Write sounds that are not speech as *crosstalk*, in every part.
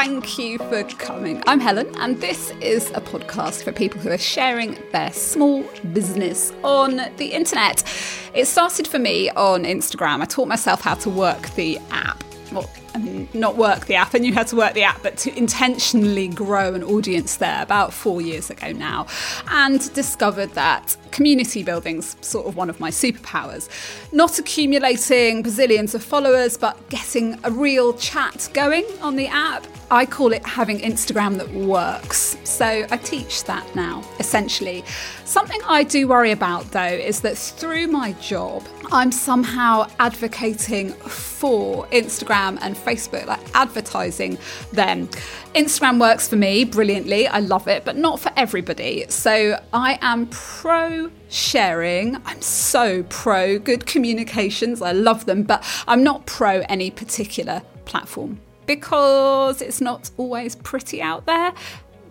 thank you for coming. I'm Helen, and this is a podcast for people who are sharing their small business on the internet. It started for me on Instagram. I taught myself how to work the app. Well, I mean, not work the app, and you had to work the app, but to intentionally grow an audience there about four years ago now, and discovered that community building's sort of one of my superpowers. Not accumulating bazillions of followers, but getting a real chat going on the app. I call it having Instagram that works. So I teach that now, essentially. Something I do worry about though is that through my job, I'm somehow advocating for Instagram and Facebook, like advertising them. Instagram works for me brilliantly, I love it, but not for everybody. So I am pro sharing. I'm so pro good communications, I love them, but I'm not pro any particular platform because it's not always pretty out there.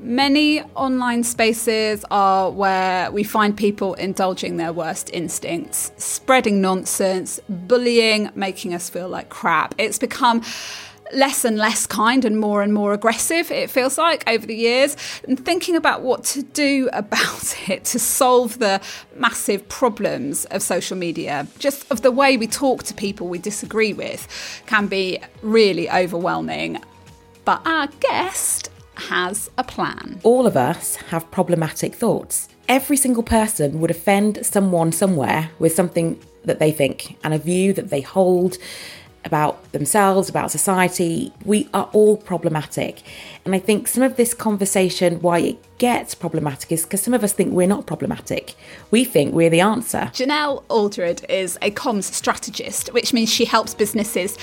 Many online spaces are where we find people indulging their worst instincts, spreading nonsense, bullying, making us feel like crap. It's become less and less kind and more and more aggressive, it feels like, over the years. And thinking about what to do *laughs* about it to solve the massive problems of social media, just of the way we talk to people we disagree with, can be really overwhelming. But our guest has a plan. All of us have problematic thoughts. Every single person would offend someone somewhere with something that they think and a view that they hold about themselves, about society. We are all problematic. And I think some of this conversation, why it gets problematic, is because some of us think we're not problematic. We think we're the answer. Genelle Aldred is a comms strategist, which means she helps businesses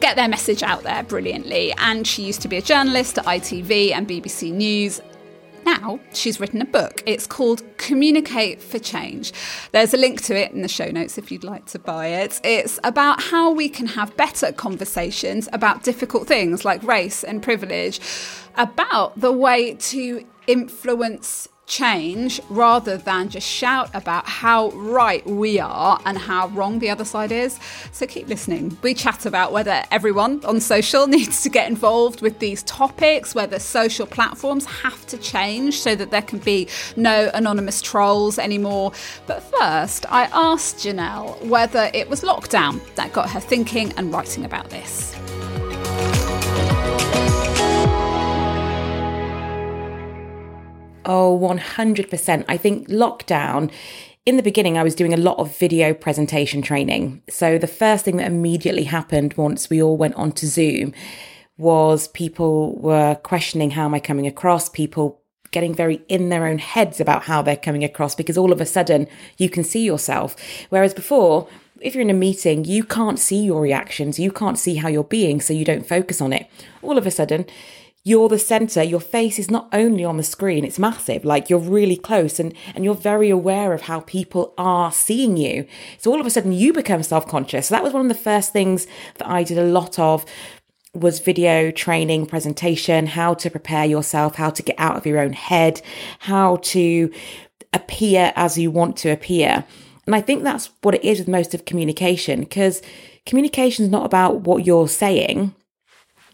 get their message out there brilliantly. And she used to be a journalist at ITV and BBC News now she's written a book. It's called Communicate for Change. There's a link to it in the show notes if you'd like to buy it. It's about how we can have better conversations about difficult things like race and privilege, about the way to influence change rather than just shout about how right we are and how wrong the other side is. So keep listening. We chat about whether everyone on social *laughs* needs to get involved with these topics, whether social platforms have to change so that there can be no anonymous trolls anymore. But first, I asked Genelle whether it was lockdown that got her thinking and writing about this. Oh, 100%. I think lockdown, in the beginning, I was doing a lot of video presentation training. So the first thing that immediately happened once we all went onto Zoom was people were questioning how am I coming across, people getting very in their own heads about how they're coming across because all of a sudden you can see yourself. Whereas before, if you're in a meeting, you can't see your reactions, you can't see how you're being, so you don't focus on it. All of a sudden, you're the center. Your face is not only on the screen it's massive like you're really close and and you're very aware of how people are seeing you. So all of a sudden you become self-conscious. So that was one of the first things that i did a lot of was video training presentation how to prepare yourself how to get out of your own head how to appear as you want to appear. And i think that's what it is with most of communication because communication is not about what you're saying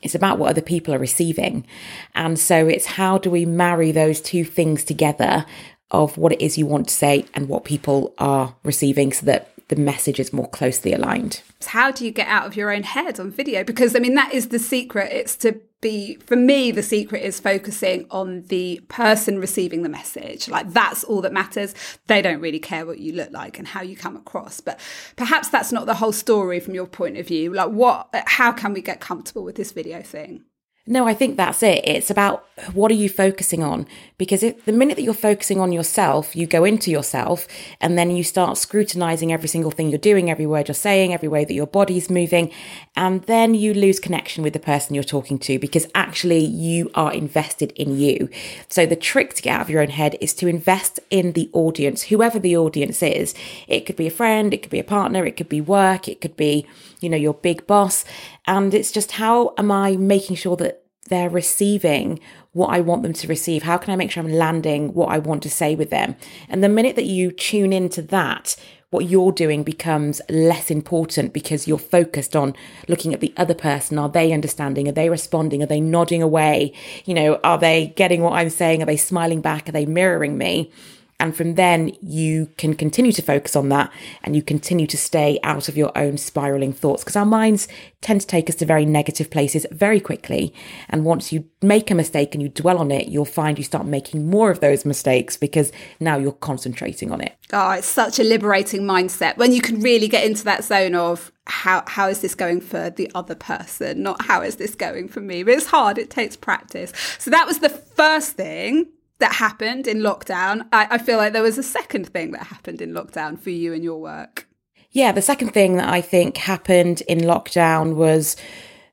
it's about what other people are receiving. And so it's how do we marry those two things together of what it is you want to say and what people are receiving so that the message is more closely aligned. How do you get out of your own head on video? Because I mean, that is the secret. It's to be, for me, the secret is focusing on the person receiving the message. Like that's all that matters. They don't really care what you look like and how you come across. But perhaps that's not the whole story from your point of view. Like, what, how can we get comfortable with this video thing? No, I think that's it. It's about what are you focusing on? Because if, the minute that you're focusing on yourself, you go into yourself and then you start scrutinizing every single thing you're doing, every word you're saying, every way that your body's moving. And then you lose connection with the person you're talking to because actually you are invested in you. So the trick to get out of your own head is to invest in the audience, whoever the audience is. It could be a friend, it could be a partner, it could be work, it could be, you know, your big boss. And it's just how am I making sure that they're receiving what I want them to receive? How can I make sure I'm landing what I want to say with them? And the minute that you tune into that, what you're doing becomes less important because you're focused on looking at the other person. Are they understanding? Are they responding? Are they nodding away? You know, are they getting what I'm saying? Are they smiling back? Are they mirroring me? And from then, you can continue to focus on that and you continue to stay out of your own spiraling thoughts because our minds tend to take us to very negative places very quickly. And once you make a mistake and you dwell on it, you'll find you start making more of those mistakes because now you're concentrating on it. Oh, it's such a liberating mindset when you can really get into that zone of how how is this going for the other person, not how is this going for me. But it's hard, it takes practice. So that was the first thing that happened in lockdown. I, I feel like there was a second thing that happened in lockdown for you and your work. Yeah, the second thing that I think happened in lockdown was,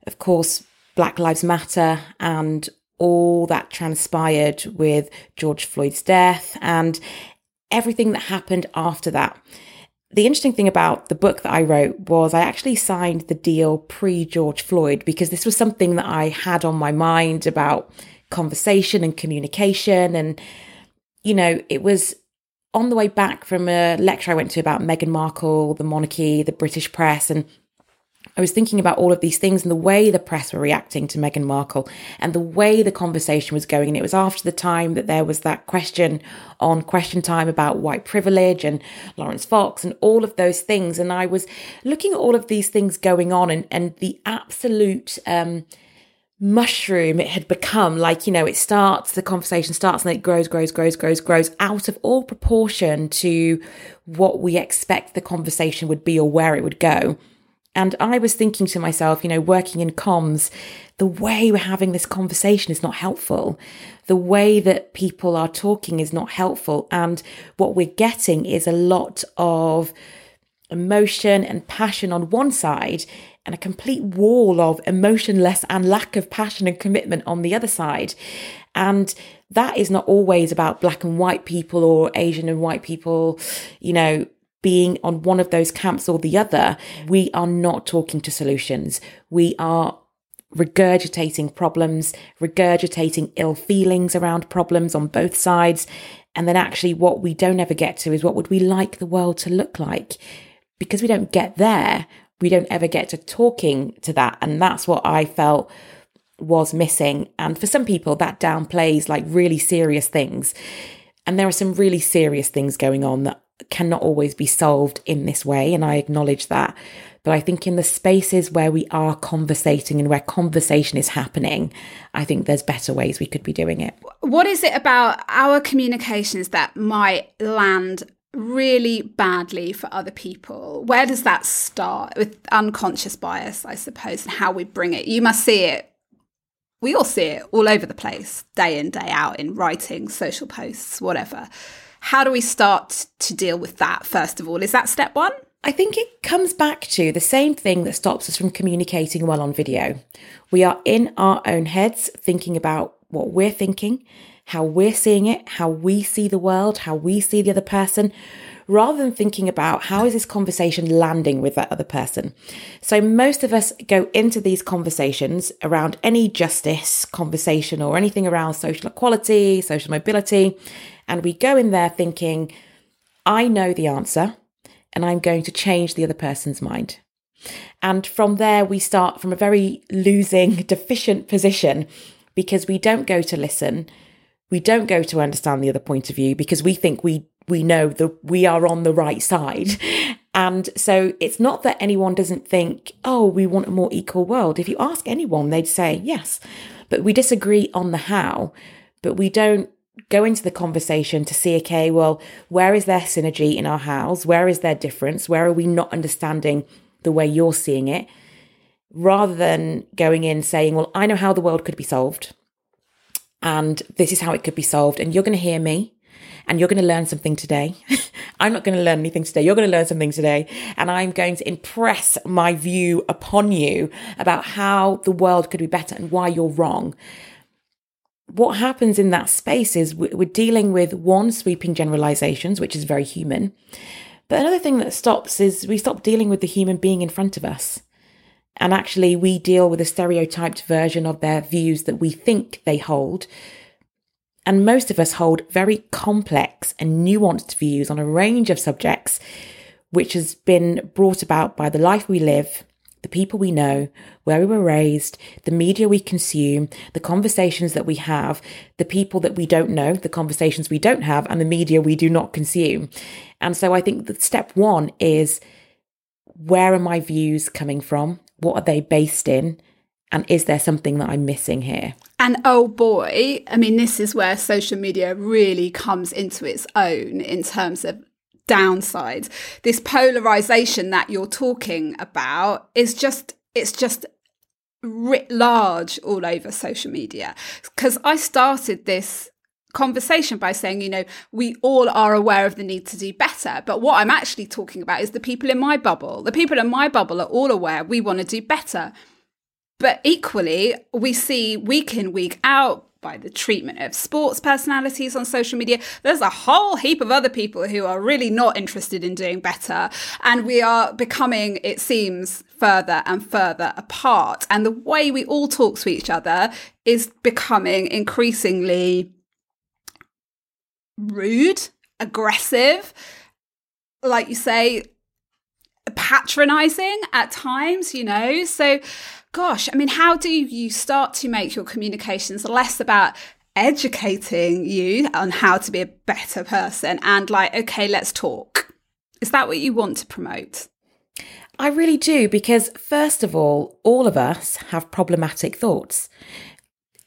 of course, Black Lives Matter and all that transpired with George Floyd's death and everything that happened after that. The interesting thing about the book that I wrote was I actually signed the deal pre George Floyd because this was something that I had on my mind about conversation and communication. And, you know, it was on the way back from a lecture I went to about Meghan Markle, the monarchy, the British press, and I was thinking about all of these things and the way the press were reacting to Meghan Markle and the way the conversation was going. And it was after the time that there was that question on question time about white privilege and Laurence Fox and all of those things. And I was looking at all of these things going on and, and the absolute, um, mushroom it had become. Like you know it starts the conversation starts and it grows grows grows grows grows out of all proportion to what we expect the conversation would be or where it would go. And i was thinking to myself you know working in comms the way we're having this conversation is not helpful. The way that people are talking is not helpful. And what we're getting is a lot of emotion and passion on one side and a complete wall of emotionless and lack of passion and commitment on the other side. And that is not always about black and white people or Asian and white people, you know, being on one of those camps or the other. We are not talking to solutions. We are regurgitating problems, regurgitating ill feelings around problems on both sides. And then actually what we don't ever get to is what would we like the world to look like? Because we don't get there, we don't ever get to talking to that. And that's what I felt was missing. And for some people, that downplays like really serious things. And there are some really serious things going on that cannot always be solved in this way. And I acknowledge that. But I think in the spaces where we are conversating and where conversation is happening, I think there's better ways we could be doing it. What is it about our communications that might land really badly for other people. Where does that start? With unconscious bias, I suppose, and how we bring it. You must see it. We all see it all over the place, day in, day out, in writing, social posts, whatever. How do we start to deal with that, first of all? Is that step one? I think it comes back to the same thing that stops us from communicating well on video. We are in our own heads thinking about what we're thinking how we're seeing it, how we see the world, how we see the other person, rather than thinking about how is this conversation landing with that other person. So most of us go into these conversations around any justice conversation or anything around social equality, social mobility, and we go in there thinking, I know the answer and I'm going to change the other person's mind. And from there, we start from a very losing, *laughs* deficient position because we don't go to listen we don't go to understand the other point of view because we think we we know that we are on the right side. *laughs* And so it's not that anyone doesn't think, oh, we want a more equal world. If you ask anyone, they'd say yes. But we disagree on the how, but we don't go into the conversation to see, okay, well, where is there synergy in our house? Where is there difference? Where are we not understanding the way you're seeing it? Rather than going in saying, well, I know how the world could be solved and this is how it could be solved. And you're going to hear me and you're going to learn something today. *laughs* I'm not going to learn anything today. You're going to learn something today. And I'm going to impress my view upon you about how the world could be better and why you're wrong. What happens in that space is we're dealing with one, sweeping generalizations, which is very human. But another thing that stops is we stop dealing with the human being in front of us. And actually, we deal with a stereotyped version of their views that we think they hold. And most of us hold very complex and nuanced views on a range of subjects which has been brought about by the life we live, the people we know, where we were raised, the media we consume, the conversations that we have, the people that we don't know, the conversations we don't have, and the media we do not consume. And so I think that step one is where are my views coming from? What are they based in? And is there something that I'm missing here? And oh boy, I mean, this is where social media really comes into its own in terms of downsides. This polarization that you're talking about is just, it's just writ large all over social media. Because I started this conversation by saying, you know, we all are aware of the need to do better. But what I'm actually talking about is the people in my bubble. The people in my bubble are all aware we want to do better. But equally, we see week in, week out by the treatment of sports personalities on social media. There's a whole heap of other people who are really not interested in doing better. And we are becoming, it seems, further and further apart. And the way we all talk to each other is becoming increasingly rude, aggressive, like you say, patronizing at times, you know? So, gosh, I mean, how do you start to make your communications less about educating you on how to be a better person and like, okay, let's talk? Is that what you want to promote? I really do, because first of all, all of us have problematic thoughts.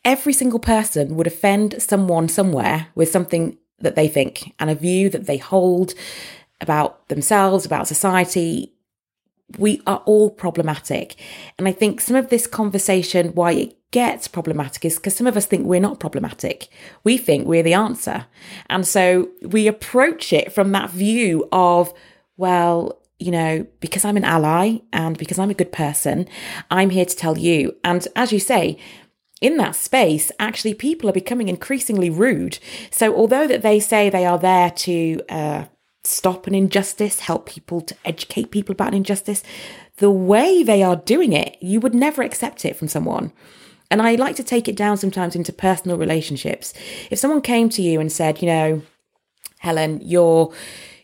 Every single person would offend someone somewhere with something that they think and a view that they hold about themselves, about society, we are all problematic. And I think some of this conversation, why it gets problematic is because some of us think we're not problematic. We think we're the answer. And so we approach it from that view of, well, you know, because I'm an ally and because I'm a good person, I'm here to tell you. And as you say, in that space, actually, people are becoming increasingly rude. So, although that they say they are there to uh, stop an injustice, help people to educate people about an injustice, the way they are doing it, you would never accept it from someone. And I like to take it down sometimes into personal relationships. If someone came to you and said, you know, Helen, you're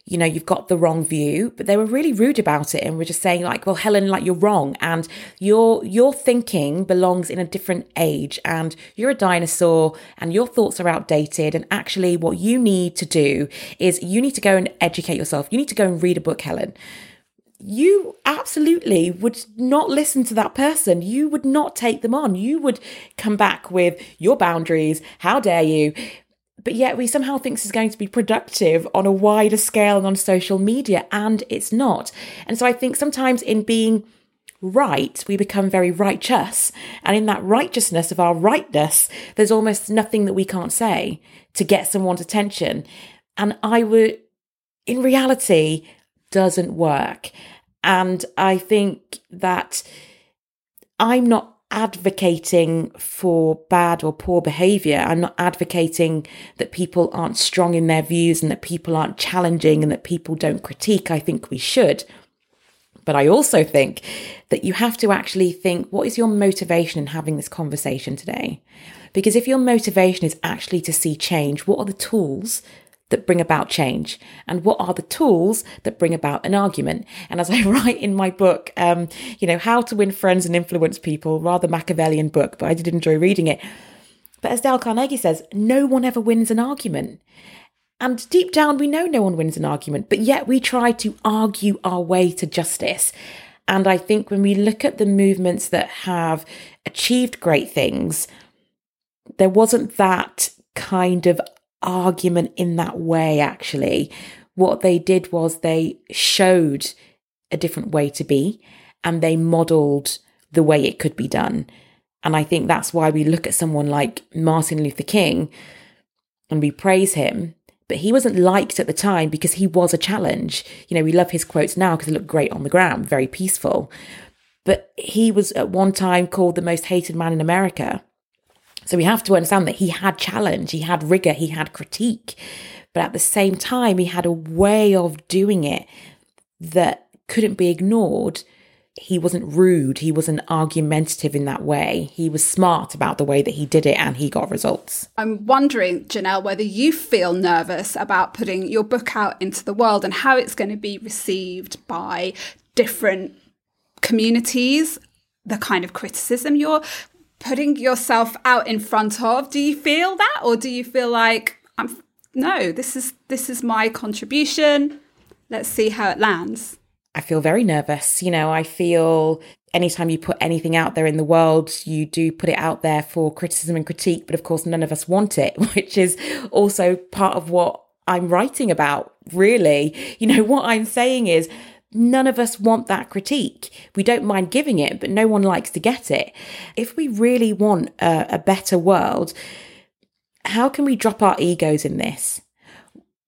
you know, you've got the wrong view, but they were really rude about it and were just saying like, well, Helen, like you're wrong and your your thinking belongs in a different age and you're a dinosaur and your thoughts are outdated and actually what you need to do is you need to go and educate yourself. You need to go and read a book, Helen you absolutely would not listen to that person. You would not take them on. You would come back with your boundaries. How dare you? But yet we somehow think this is going to be productive on a wider scale and on social media, and it's not. And so I think sometimes in being right, we become very righteous. And in that righteousness of our rightness, there's almost nothing that we can't say to get someone's attention. And I would, in reality, doesn't work. And I think that I'm not advocating for bad or poor behavior. I'm not advocating that people aren't strong in their views and that people aren't challenging and that people don't critique. I think we should. But I also think that you have to actually think what is your motivation in having this conversation today? Because if your motivation is actually to see change, what are the tools that bring about change? And what are the tools that bring about an argument? And as i *laughs* write in my book um, you know how to win friends and influence people rather machiavellian book but i did enjoy reading it. But as dale carnegie says no one ever wins an argument. And deep down we know no one wins an argument but yet we try to argue our way to justice. And i think when we look at the movements that have achieved great things there wasn't that kind of argument in that way, actually. What they did was they showed a different way to be and they modeled the way it could be done. And I think that's why we look at someone like Martin Luther King and we praise him. But he wasn't liked at the time because he was a challenge. You know, we love his quotes now because they look great on the ground, very peaceful. But he was at one time called the most hated man in America. So we have to understand that he had challenge, he had rigor, he had critique, but at the same time, he had a way of doing it that couldn't be ignored he wasn't rude, he wasn't argumentative in that way. He was smart about the way that he did it and he got results. I'm wondering, Genelle, whether you feel nervous about putting your book out into the world and how it's going to be received by different communities, the kind of criticism you're putting yourself out in front of. Do you feel that or do you feel like I'm no, this is this is my contribution. Let's see how it lands. I feel very nervous. You know, I feel anytime you put anything out there in the world, you do put it out there for criticism and critique, but of course, none of us want it, *laughs* which is also part of what I'm writing about, really. You know, what I'm saying is, None of us want that critique. We don't mind giving it, but no one likes to get it. If we really want a, a better world, how can we drop our egos in this?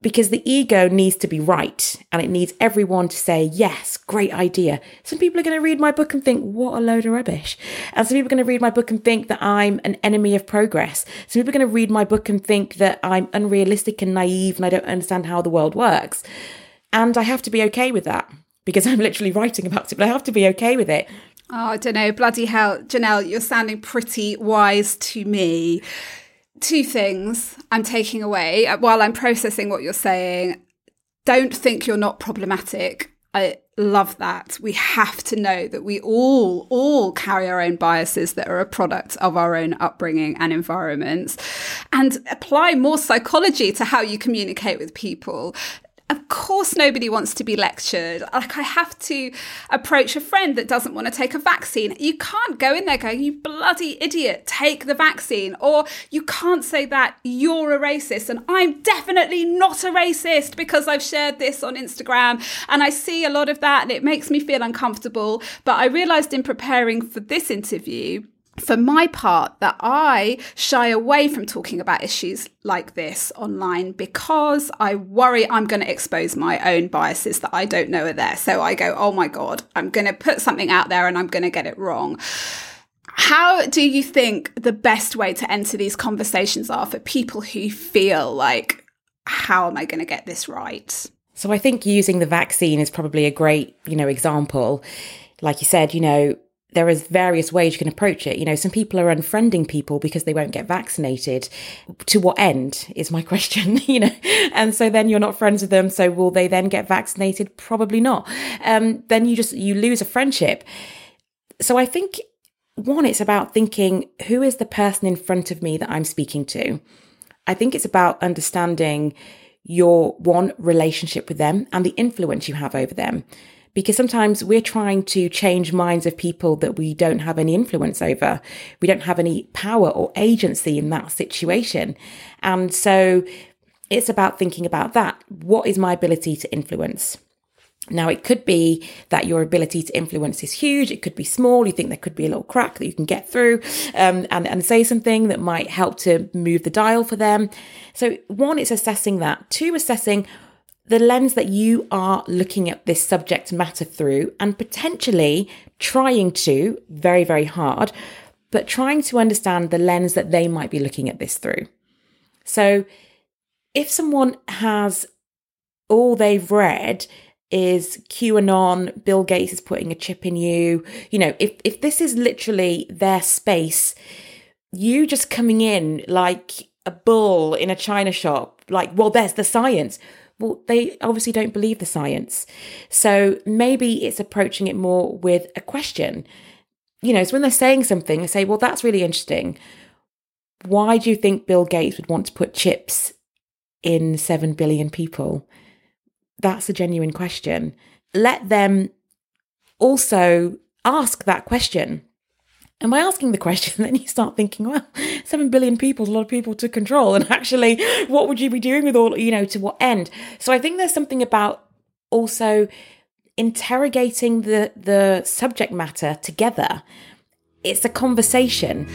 because the ego needs to be right and it needs everyone to say, yes, great idea. Some people are going to read my book and think, what a load of rubbish. And some people are going to read my book and think that I'm an enemy of progress. Some people are going to read my book and think that I'm unrealistic and naive and I don't understand how the world works. And I have to be okay with that because I'm literally writing about it, but I have to be okay with it. Oh, I don't know. Bloody hell. Genelle, you're sounding pretty wise to me two things I'm taking away uh, while I'm processing what you're saying. Don't think you're not problematic. I love that. We have to know that we all, all carry our own biases that are a product of our own upbringing and environments and apply more psychology to how you communicate with people of course nobody wants to be lectured. Like I have to approach a friend that doesn't want to take a vaccine. You can't go in there going, you bloody idiot, take the vaccine. Or you can't say that you're a racist. And I'm definitely not a racist because I've shared this on Instagram and I see a lot of that and it makes me feel uncomfortable. But I realized in preparing for this interview for my part that I shy away from talking about issues like this online because I worry I'm going to expose my own biases that I don't know are there. So I go, oh my God, I'm going to put something out there and I'm going to get it wrong. How do you think the best way to enter these conversations are for people who feel like, how am I going to get this right? So I think using the vaccine is probably a great, you know, example. Like you said, you know, there is various ways you can approach it. You know, some people are unfriending people because they won't get vaccinated. To what end is my *laughs* question, you know? And so then you're not friends with them. So will they then get vaccinated? Probably not. Um, then you just, you lose a friendship. So I think one, it's about thinking who is the person in front of me that I'm speaking to? I think it's about understanding your one relationship with them and the influence you have over them because sometimes we're trying to change minds of people that we don't have any influence over. We don't have any power or agency in that situation. And so it's about thinking about that. What is my ability to influence? Now, it could be that your ability to influence is huge. It could be small. You think there could be a little crack that you can get through um, and, and say something that might help to move the dial for them. So, one, it's assessing that. Two, assessing the lens that you are looking at this subject matter through and potentially trying to, very, very hard, but trying to understand the lens that they might be looking at this through. So if someone has all they've read is QAnon, Bill Gates is putting a chip in you, you know, if, if this is literally their space, you just coming in like a bull in a china shop, like, well, there's the science well, they obviously don't believe the science. So maybe it's approaching it more with a question. You know, so when they're saying something, they say, well, that's really interesting. Why do you think Bill Gates would want to put chips in 7 billion people? That's a genuine question. Let them also ask that question. And by asking the question, *laughs* then you start thinking, well, 7 billion people is a lot of people to control. And actually, what would you be doing with all, you know, to what end? So I think there's something about also interrogating the, the subject matter together. It's a conversation.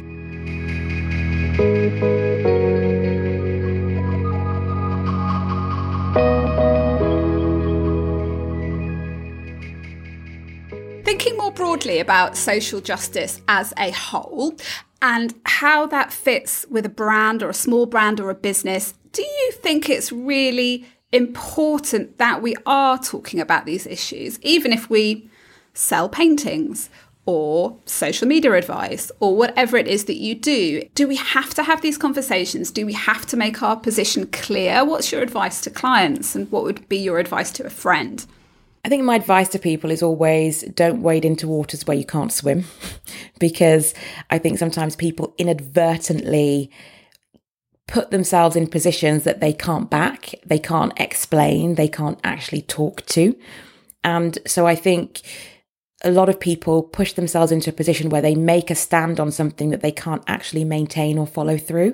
Thinking more broadly about social justice as a whole and how that fits with a brand or a small brand or a business, do you think it's really important that we are talking about these issues, even if we sell paintings or social media advice or whatever it is that you do. Do we have to have these conversations? Do we have to make our position clear? What's your advice to clients and what would be your advice to a friend? I think my advice to people is always don't wade into waters where you can't swim *laughs* because I think sometimes people inadvertently put themselves in positions that they can't back, they can't explain, they can't actually talk to. And so I think a lot of people push themselves into a position where they make a stand on something that they can't actually maintain or follow through.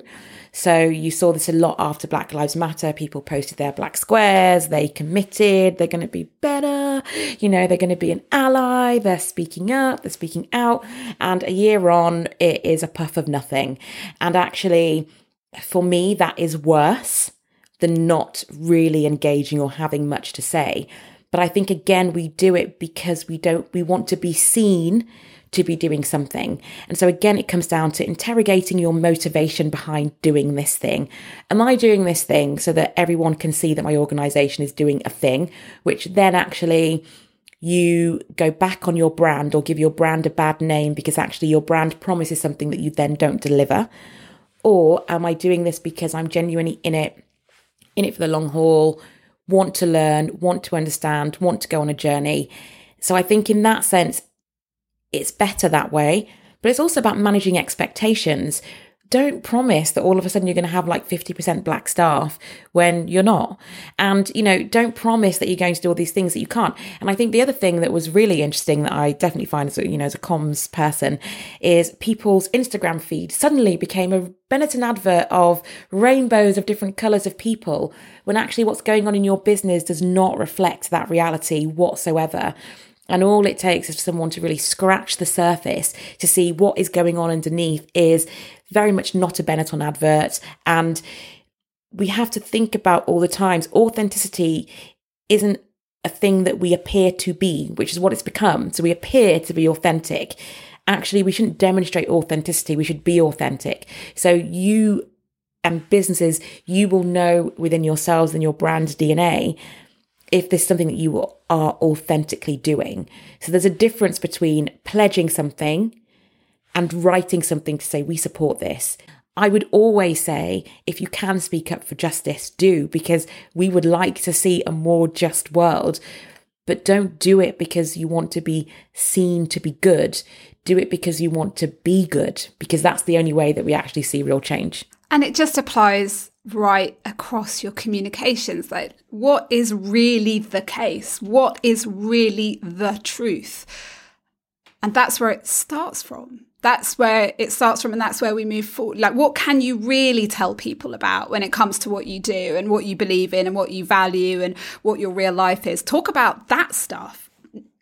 So you saw this a lot after Black Lives Matter. People posted their black squares, they committed, they're going to be better, you know, they're going to be an ally, they're speaking up, they're speaking out. And a year on, it is a puff of nothing. And actually, for me, that is worse than not really engaging or having much to say but I think again, we do it because we don't, we want to be seen to be doing something. And so again, it comes down to interrogating your motivation behind doing this thing. Am I doing this thing so that everyone can see that my organization is doing a thing, which then actually you go back on your brand or give your brand a bad name because actually your brand promises something that you then don't deliver? Or am I doing this because I'm genuinely in it, in it for the long haul? Want to learn, want to understand, want to go on a journey. So I think in that sense, it's better that way. But it's also about managing expectations don't promise that all of a sudden you're going to have like 50% black staff when you're not. And, you know, don't promise that you're going to do all these things that you can't. And I think the other thing that was really interesting that I definitely find as, a, you know, as a comms person is people's Instagram feed suddenly became a Benetton advert of rainbows of different colours of people when actually what's going on in your business does not reflect that reality whatsoever. And all it takes is for someone to really scratch the surface to see what is going on underneath is very much not a Benetton advert. And we have to think about all the times authenticity isn't a thing that we appear to be, which is what it's become. So we appear to be authentic. Actually, we shouldn't demonstrate authenticity. We should be authentic. So you and businesses, you will know within yourselves and your brand DNA if there's something that you are authentically doing. So there's a difference between pledging something and writing something to say, we support this. I would always say, if you can speak up for justice, do, because we would like to see a more just world. But don't do it because you want to be seen to be good. Do it because you want to be good, because that's the only way that we actually see real change. And it just applies right across your communications. Like, what is really the case? What is really the truth? And that's where it starts from. That's where it starts from, and that's where we move forward. Like, what can you really tell people about when it comes to what you do and what you believe in and what you value and what your real life is? Talk about that stuff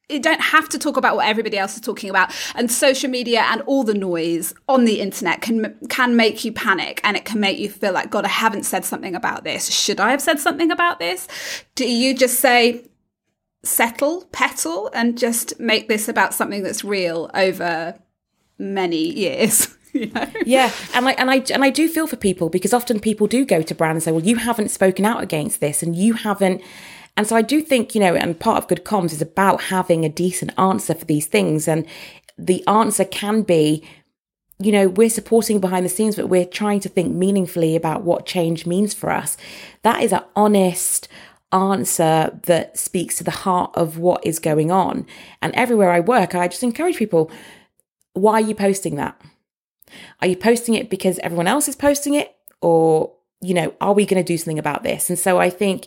you don't have to talk about what everybody else is talking about. And social media and all the noise on the internet can can make you panic and it can make you feel like god i haven't said something about this. Should i have said something about this? Do you just say settle petal and just make this about something that's real over many years *laughs* You know? Yeah, and I and I and I do feel for people because often people do go to brand and say, "Well, you haven't spoken out against this, and you haven't and so I do think, you know, and part of good comms is about having a decent answer for these things. And the answer can be, you know, we're supporting behind the scenes, but we're trying to think meaningfully about what change means for us. That is an honest answer that speaks to the heart of what is going on. And everywhere I work, I just encourage people why are you posting that? Are you posting it because everyone else is posting it? Or, you know, are we going to do something about this? And so I think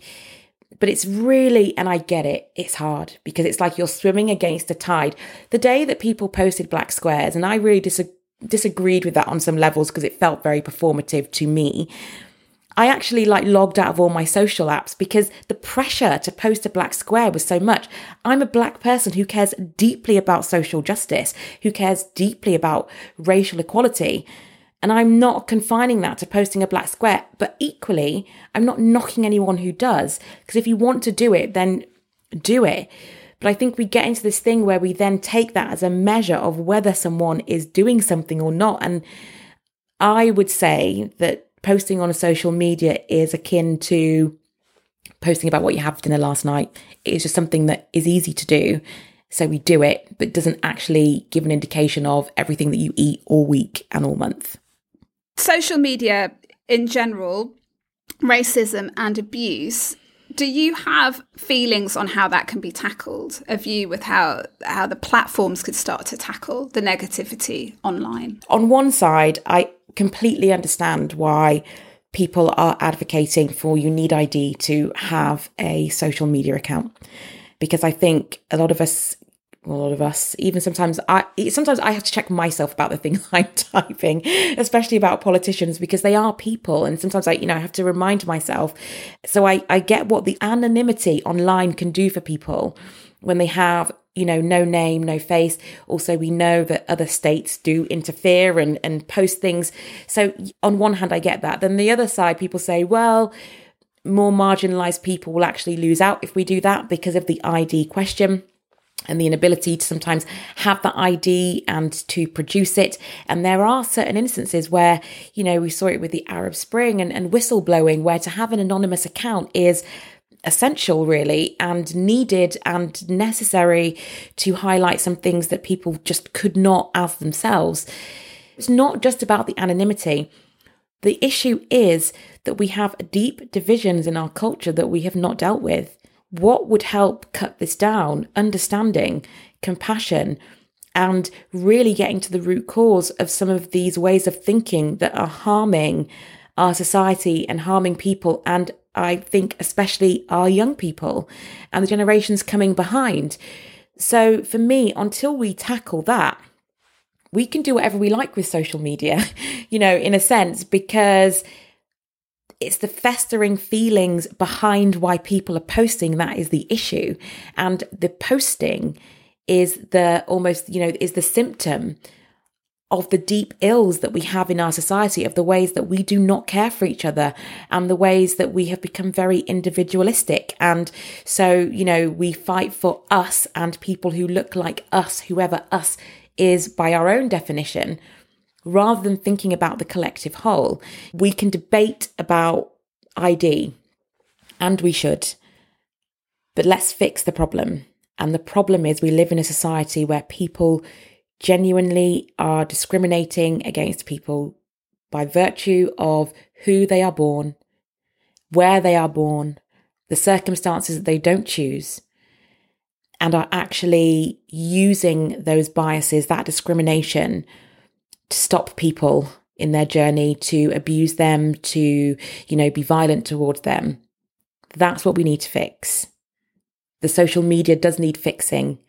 but it's really, and I get it, it's hard because it's like you're swimming against the tide. The day that people posted black squares, and I really dis- disagreed with that on some levels because it felt very performative to me. I actually like logged out of all my social apps because the pressure to post a black square was so much. I'm a black person who cares deeply about social justice, who cares deeply about racial equality. And I'm not confining that to posting a black square, but equally, I'm not knocking anyone who does. Because if you want to do it, then do it. But I think we get into this thing where we then take that as a measure of whether someone is doing something or not. And I would say that posting on a social media is akin to posting about what you had for dinner last night. It's just something that is easy to do So we do it, but doesn't actually give an indication of everything that you eat all week and all month. Social media in general, racism and abuse. Do you have feelings on how that can be tackled? A view with how how the platforms could start to tackle the negativity online? On one side, I completely understand why people are advocating for you need ID to have a social media account because I think a lot of us a lot of us. Even sometimes i sometimes i have to check myself about the things *laughs* i'm typing especially about politicians because they are people. And sometimes i you know i have to remind myself. So i i get what the anonymity online can do for people when they have you know no name no face. Also we know that other states do interfere and and post things. So on one hand i get that. Then the other side people say well more marginalized people will actually lose out if we do that because of the id question and the inability to sometimes have that ID and to produce it. And there are certain instances where, you know, we saw it with the Arab Spring and, and whistleblowing, where to have an anonymous account is essential, really, and needed and necessary to highlight some things that people just could not as themselves. It's not just about the anonymity. The issue is that we have deep divisions in our culture that we have not dealt with what would help cut this down? Understanding, compassion, and really getting to the root cause of some of these ways of thinking that are harming our society and harming people. And I think, especially our young people and the generations coming behind. So, for me, until we tackle that, we can do whatever we like with social media, *laughs* you know, in a sense, because it's the festering feelings behind why people are posting that is the issue. And the posting is the almost, you know, is the symptom of the deep ills that we have in our society, of the ways that we do not care for each other, and the ways that we have become very individualistic. And so, you know, we fight for us and people who look like us, whoever us is by our own definition, rather than thinking about the collective whole. We can debate about ID, and we should, but let's fix the problem. And the problem is, we live in a society where people genuinely are discriminating against people by virtue of who they are born, where they are born, the circumstances that they don't choose, and are actually using those biases, that discrimination, to stop people in their journey, to abuse them, to, you know, be violent towards them. That's what we need to fix. The social media does need fixing,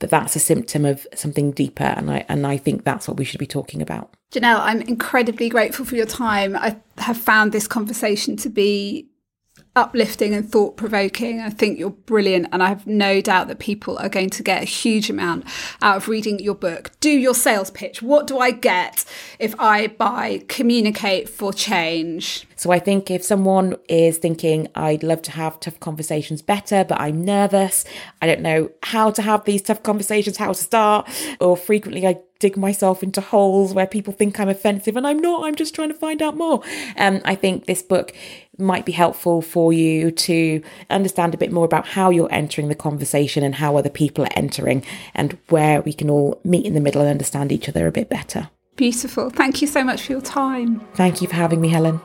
but that's a symptom of something deeper. And I, and I think that's what we should be talking about. Genelle, I'm incredibly grateful for your time. I have found this conversation to be uplifting and thought provoking. I think you're brilliant, and I have no doubt that people are going to get a huge amount out of reading your book. Do your sales pitch. What do I get if I buy Communicate for Change? So I think if someone is thinking, I'd love to have tough conversations better, but I'm nervous, I don't know how to have these tough conversations, how to start, or frequently I dig myself into holes where people think I'm offensive and I'm not, I'm just trying to find out more. Um, I think this book might be helpful for you to understand a bit more about how you're entering the conversation and how other people are entering and where we can all meet in the middle and understand each other a bit better. Beautiful. Thank you so much for your time. Thank you for having me, Helen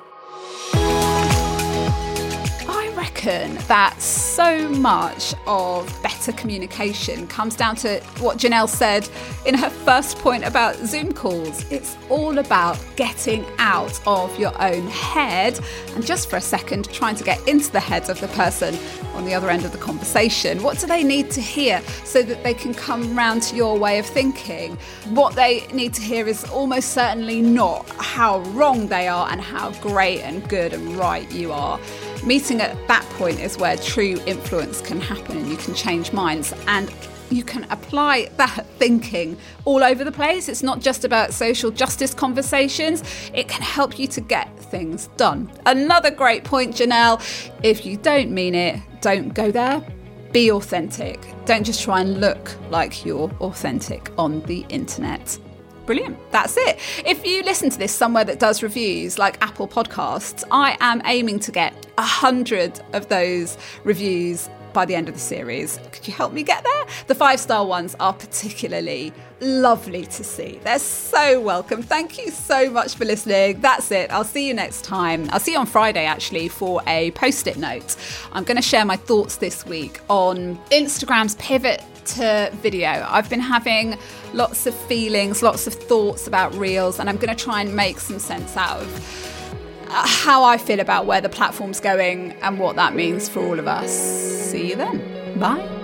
I reckon that so much of better communication comes down to what Genelle said in her first point about Zoom calls. It's all about getting out of your own head and just for a second trying to get into the head of the person on the other end of the conversation. What do they need to hear so that they can come round to your way of thinking? What they need to hear is almost certainly not how wrong they are and how great and good and right you are meeting at that point is where true influence can happen and you can change minds and you can apply that thinking all over the place. It's not just about social justice conversations, it can help you to get things done. Another great point, Genelle if you don't mean it, don't go there. Be authentic. Don't just try and look like you're authentic on the internet. Brilliant. That's it. If you listen to this somewhere that does reviews like Apple Podcasts, I am aiming to get a hundred of those reviews by the end of the series. Could you help me get there? The five star ones are particularly lovely to see. They're so welcome. Thank you so much for listening. That's it. I'll see you next time. I'll see you on Friday actually for a post it note. I'm going to share my thoughts this week on Instagram's pivot to video. I've been having lots of feelings, lots of thoughts about reels, and I'm going to try and make some sense out of uh, how I feel about where the platform's going and what that means for all of us. See you then. Bye.